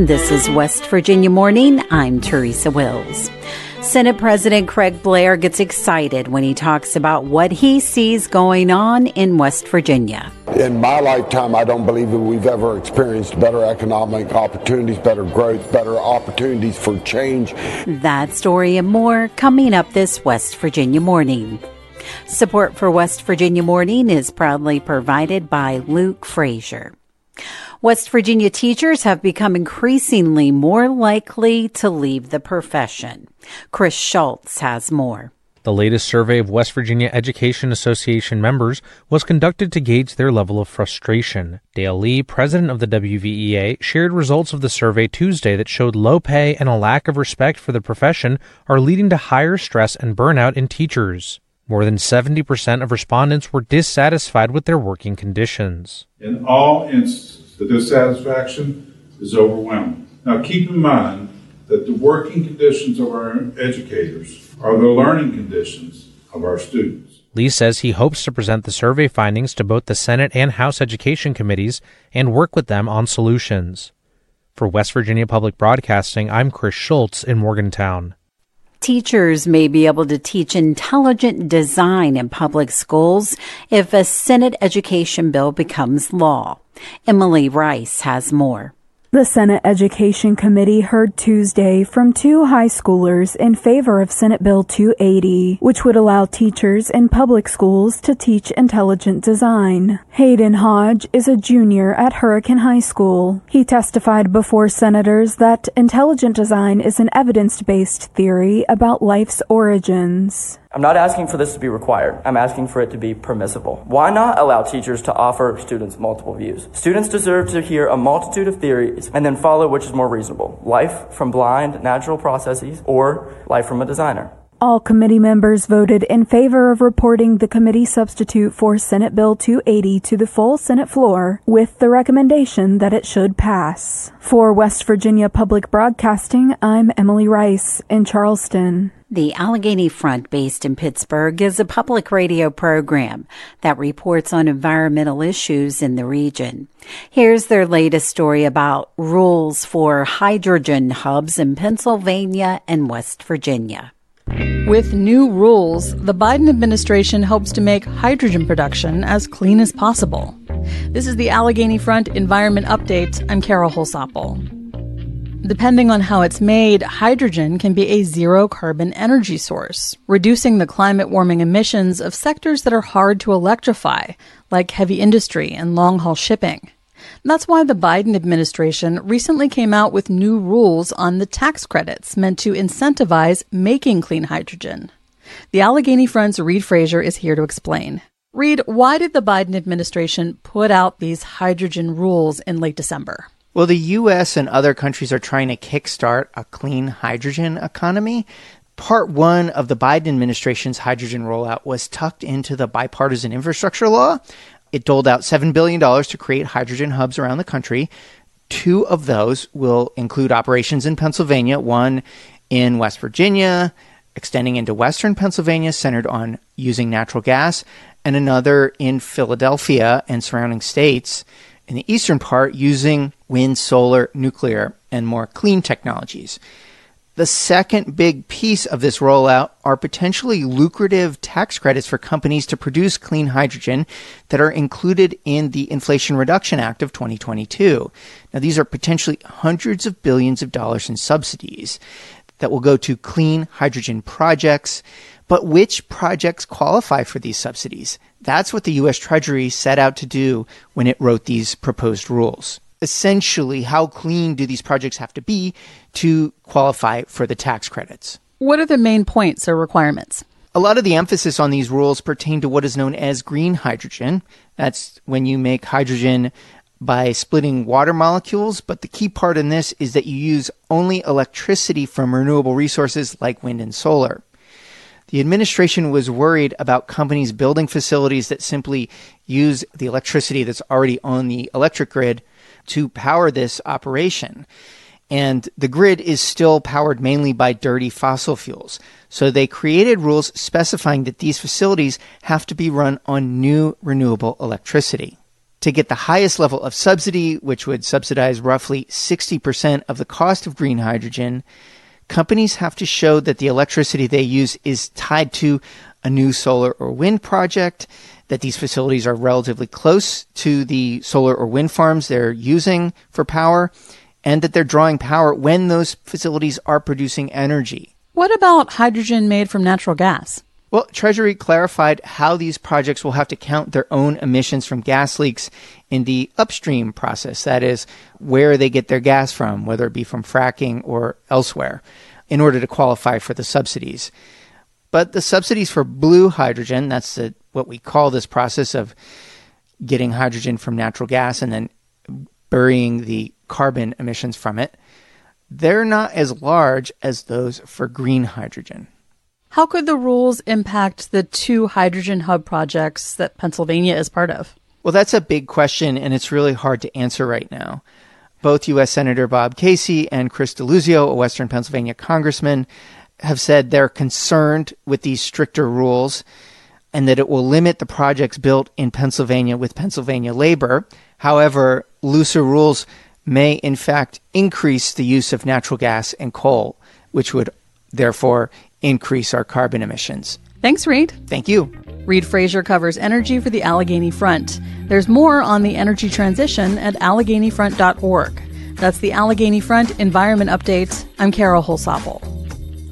This is West Virginia Morning. I'm Teresa Wilt. Senate President Craig Blair gets excited when he talks about what he sees going on in West Virginia. In my lifetime, I don't believe that we've ever experienced better economic opportunities, better growth, better opportunities for change. That story and more coming up this West Virginia morning. Support for West Virginia Morning is proudly provided by Luke Frazier. West Virginia teachers have become increasingly more likely to leave the profession. Chris Schultz has more. The latest survey of West Virginia Education Association members was conducted to gauge their level of frustration. Dale Lee, president of the WVEA, shared results of the survey Tuesday that showed low pay and a lack of respect for the profession are leading to higher stress and burnout in teachers. More than 70% of respondents were dissatisfied with their working conditions. In all instances, the dissatisfaction is overwhelming. Now, keep in mind that the working conditions of our educators are the learning conditions of our students. Lee says he hopes to present the survey findings to both the Senate and House Education Committees and work with them on solutions. For West Virginia Public Broadcasting, I'm Chris Schultz in Morgantown. Teachers may be able to teach intelligent design in public schools if a Senate education bill becomes law. Emily Rice has more. The Senate Education Committee heard Tuesday from two high schoolers in favor of Senate Bill 280, which would allow teachers in public schools to teach intelligent design. Hayden Hodge is a junior at Hurricane High School. He testified before senators that intelligent design is an evidence-based theory about life's origins. I'm not asking for this to be required. I'm asking for it to be permissible. Why not allow teachers to offer students multiple views? Students deserve to hear a multitude of theories and then follow which is more reasonable. Life from blind natural processes or life from a designer. All committee members voted in favor of reporting the committee substitute for Senate Bill 280 to the full Senate floor with the recommendation that it should pass. For West Virginia Public Broadcasting, I'm Emily Rice in Charleston. The Allegheny Front, based in Pittsburgh, is a public radio program that reports on environmental issues in the region. Here's their latest story about rules for hydrogen hubs in Pennsylvania and West Virginia. With new rules, the Biden administration hopes to make hydrogen production as clean as possible. This is the Allegheny Front Environment Update. I'm Kara Holsopple. Depending on how it's made, hydrogen can be a zero carbon energy source, reducing the climate warming emissions of sectors that are hard to electrify, like heavy industry and long haul shipping. That's why the Biden administration recently came out with new rules on the tax credits meant to incentivize making clean hydrogen. The Allegheny Front's Reid Frazier is here to explain. Reid, why did the Biden administration put out these hydrogen rules in late December? Well, the U.S. and other countries are trying to kickstart a clean hydrogen economy. Part one of the Biden administration's hydrogen rollout was tucked into the bipartisan infrastructure law. It doled out $7 billion to create hydrogen hubs around the country. Two of those will include operations in Pennsylvania, one in West Virginia, extending into western Pennsylvania, centered on using natural gas, and another in Philadelphia and surrounding states in the eastern part using wind, solar, nuclear, and more clean technologies. The second big piece of this rollout are potentially lucrative tax credits for companies to produce clean hydrogen that are included in the Inflation Reduction Act of 2022. Now, these are potentially hundreds of billions of dollars in subsidies that will go to clean hydrogen projects. But which projects qualify for these subsidies? That's what the U.S. Treasury set out to do when it wrote these proposed rules. Essentially, how clean do these projects have to be to qualify for the tax credits? What are the main points or requirements? A lot of the emphasis on these rules pertain to what is known as green hydrogen. That's when you make hydrogen by splitting water molecules, but the key part in this is that you use only electricity from renewable resources like wind and solar. The administration was worried about companies building facilities that simply use the electricity that's already on the electric grid to power this operation. And the grid is still powered mainly by dirty fossil fuels. So they created rules specifying that these facilities have to be run on new renewable electricity. To get the highest level of subsidy, which would subsidize roughly 60% of the cost of green hydrogen, companies have to show that the electricity they use is tied to a new solar or wind project, that these facilities are relatively close to the solar or wind farms they're using for power, and that they're drawing power when those facilities are producing energy. What about hydrogen made from natural gas? Well, Treasury clarified how these projects will have to count their own emissions from gas leaks in the upstream process, that is, where they get their gas from, whether it be from fracking or elsewhere, in order to qualify for the subsidies. But the subsidies for blue hydrogen, that's the, what we call this process of getting hydrogen from natural gas and then burying the carbon emissions from it, they're not as large as those for green hydrogen. How could the rules impact the two hydrogen hub projects that Pennsylvania is part of? Well, that's a big question, and it's really hard to answer right now. Both U.S. Senator Bob Casey and Chris Deluzio, a Western Pennsylvania congressman, have said they're concerned with these stricter rules and that it will limit the projects built in Pennsylvania with Pennsylvania labor. However, looser rules may in fact increase the use of natural gas and coal, which would therefore increase our carbon emissions. Thanks, Reid. Thank you. Reid Frazier covers energy for the Allegheny Front. There's more on the energy transition at AlleghenyFront.org. That's the Allegheny Front Environment Update. I'm Kara Holsopple.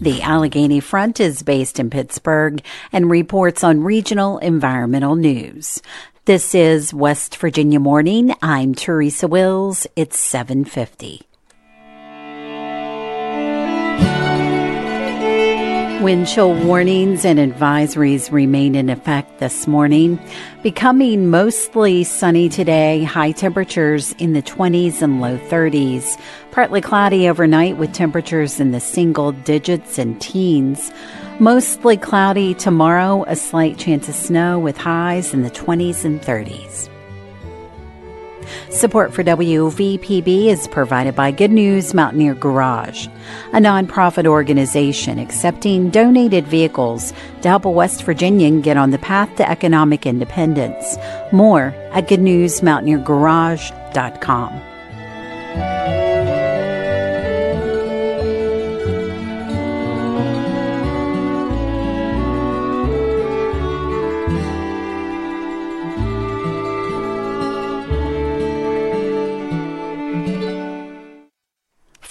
The Allegheny Front is based in Pittsburgh and reports on regional environmental news. This is West Virginia Morning. I'm Teresa Wilt. It's 750. Wind chill warnings and advisories remain in effect this morning. Becoming mostly sunny today, high temperatures in the 20s and low 30s. Partly cloudy overnight with temperatures in the single digits and teens. Mostly cloudy tomorrow, a slight chance of snow with highs in the 20s and 30s. Support for WVPB is provided by Good News Mountaineer Garage, a nonprofit organization accepting donated vehicles to help a West Virginian get on the path to economic independence. More at goodnewsmountaineergarage.com.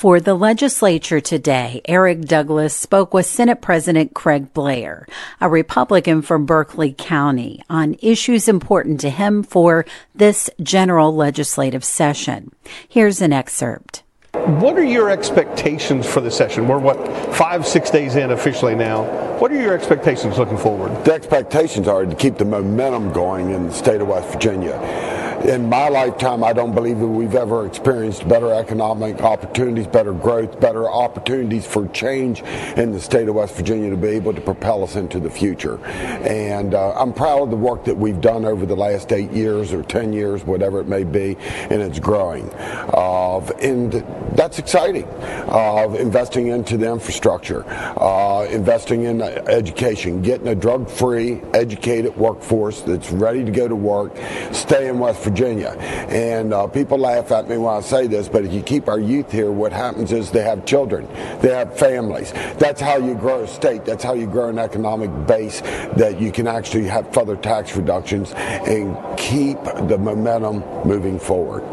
For the legislature today, Eric Douglas spoke with Senate President Craig Blair, a Republican from Berkeley County, on issues important to him for this general legislative session. Here's an excerpt. What are your expectations for the session? We're what five, six days in officially now. What are your expectations looking forward? The expectations are to keep the momentum going in the state of West Virginia in my lifetime, I don't believe that we've ever experienced better economic opportunities, better growth, better opportunities for change in the state of West Virginia to be able to propel us into the future. And uh, I'm proud of the work that we've done over the last eight years or 10 years, whatever it may be, and it's growing. Uh, and that's exciting. Uh, investing into the infrastructure, uh, investing in education, getting a drug free, educated workforce that's ready to go to work, stay in West Virginia Virginia. And uh, people laugh at me when I say this, but if you keep our youth here, what happens is they have children, they have families. That's how you grow a state. That's how you grow an economic base that you can actually have further tax reductions and keep the momentum moving forward.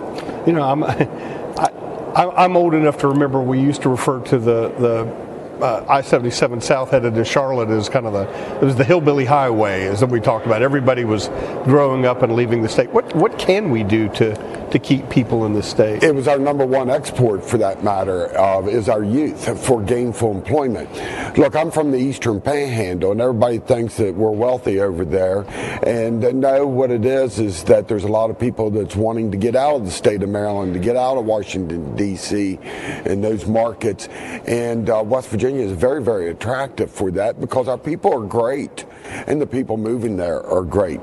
You know, I'm. I, am old enough to remember we used to refer to the, the uh, I-77 south headed to Charlotte is kind of the it was the hillbilly highway, as we talked about. Everybody was growing up and leaving the state. What what can we do to to keep people in the state? It was our number one export, for that matter, uh, is our youth for gainful employment. Look, I'm from the Eastern Panhandle, and everybody thinks that we're wealthy over there. And no, what it is is that there's a lot of people that's wanting to get out of the state of Maryland, to get out of Washington D.C. and those markets, and uh, West Virginia Virginia is very, very attractive for that because our people are great and the people moving there are great.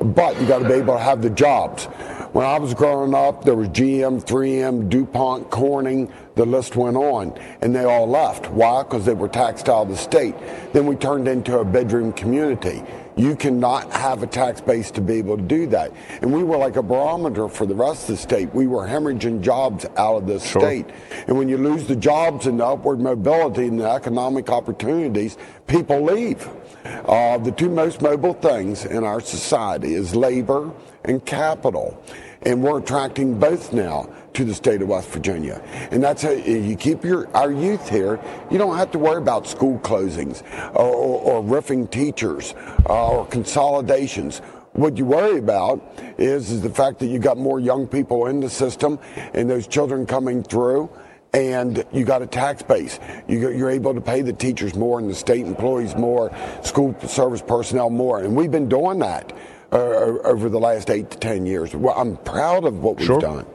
But you got to be able to have the jobs. When I was growing up, there was GM, 3M, DuPont, Corning, the list went on, and they all left. Why? Because they were taxed out of the state. Then we turned into a bedroom community. You cannot have a tax base to be able to do that. And we were like a barometer for the rest of the state. We were hemorrhaging jobs out of the sure. state. And when you lose the jobs and the upward mobility and the economic opportunities, people leave. Uh, the two most mobile things in our society is labor and capital. And we're attracting both now to the state of West Virginia. And that's how you keep your our youth here. You don't have to worry about school closings or, or, or riffing teachers uh, or consolidations. What you worry about is, is the fact that you got more young people in the system and those children coming through and you got a tax base. You, are able to pay the teachers more and the state employees more, school service personnel more. And we've been doing that uh, over the last eight to 10 years. Well, I'm proud of what we've sure. done.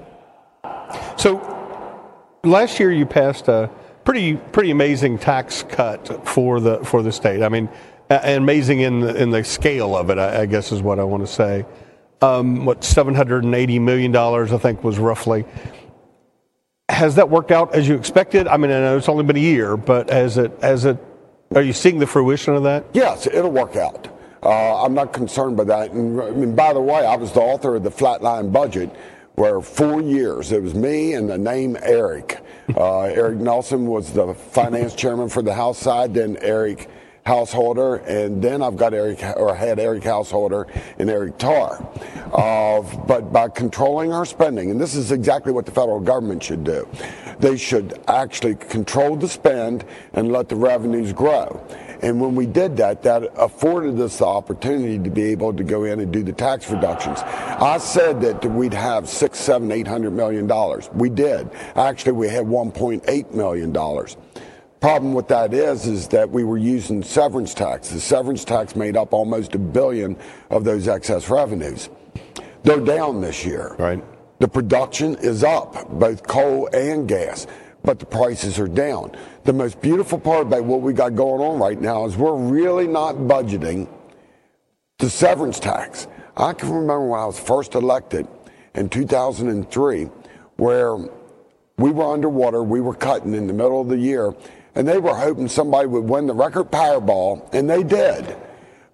So last year you passed a pretty pretty amazing tax cut for the for the state. I mean, amazing in the, in the scale of it. I, I guess is what I want to say. Um, what 780 million dollars I think was roughly. Has that worked out as you expected? I mean, I know it's only been a year, but as it as it are you seeing the fruition of that? Yes, it'll work out. Uh, I'm not concerned by that. And I mean, by the way, I was the author of the flatline budget, where four years it was me and the name Eric. Uh, Eric Nelson was the finance chairman for the House side, then Eric Householder, and then I've got Eric or had Eric Householder and Eric Tarr. Uh, but by controlling our spending, and this is exactly what the federal government should do, they should actually control the spend and let the revenues grow. And when we did that, that afforded us the opportunity to be able to go in and do the tax reductions. I said that we'd have six, seven, eight hundred million dollars. We did. Actually, we had 1.8 million dollars. Problem with that is, is that we were using severance tax. The severance tax made up almost a billion of those excess revenues. They're down this year. Right. The production is up, both coal and gas but the prices are down. The most beautiful part about what we got going on right now is we're really not budgeting the severance tax. I can remember when I was first elected in 2003, where we were underwater, we were cutting in the middle of the year, and they were hoping somebody would win the record Powerball, and they did.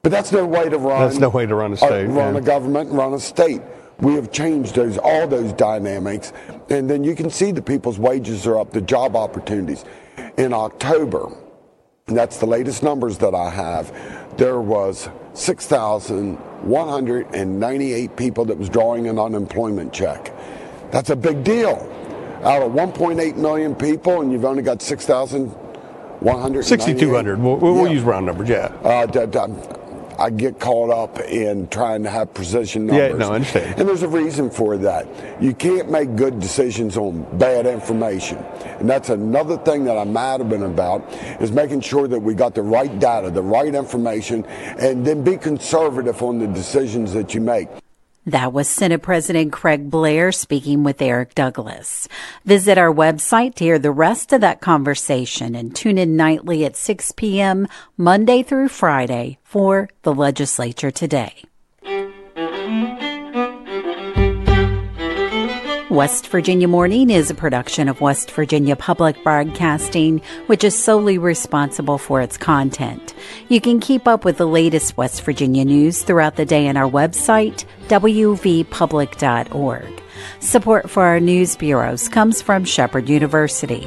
But that's no way to run. That's no way to run a state. run yeah. a government and run a state. We have changed those all those dynamics, and then you can see the people's wages are up, the job opportunities. In October, that's the latest numbers that I have. There was 6,198 people that was drawing an unemployment check. That's a big deal. Out of 1.8 million people, and you've only got 6,100. 6,200. We'll, we'll yeah. use round numbers, yeah. Uh, I get caught up in trying to have precision numbers. Yeah, no, I understand. And there's a reason for that. You can't make good decisions on bad information. And that's another thing that I'm adamant about is making sure that we got the right data, the right information, and then be conservative on the decisions that you make. That was Senate President Craig Blair speaking with Eric Douglas. Visit our website to hear the rest of that conversation and tune in nightly at 6 p.m. Monday through Friday for the legislature today. West Virginia Morning is a production of West Virginia Public Broadcasting, which is solely responsible for its content. You can keep up with the latest West Virginia news throughout the day on our website, wvpublic.org. Support for our news bureaus comes from Shepherd University.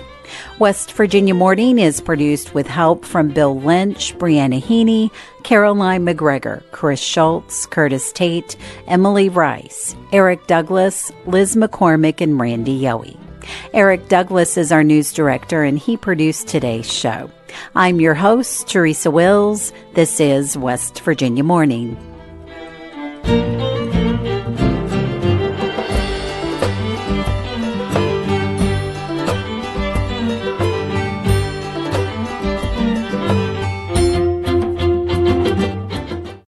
West Virginia Morning is produced with help from Bill Lynch, Brianna Heaney, Caroline McGregor, Chris Schultz, Curtis Tate, Emily Rice, Eric Douglas, Liz McCormick, and Randy Yohe. Eric Douglas is our news director and he produced today's show. I'm your host, Teresa Wilt. This is West Virginia Morning.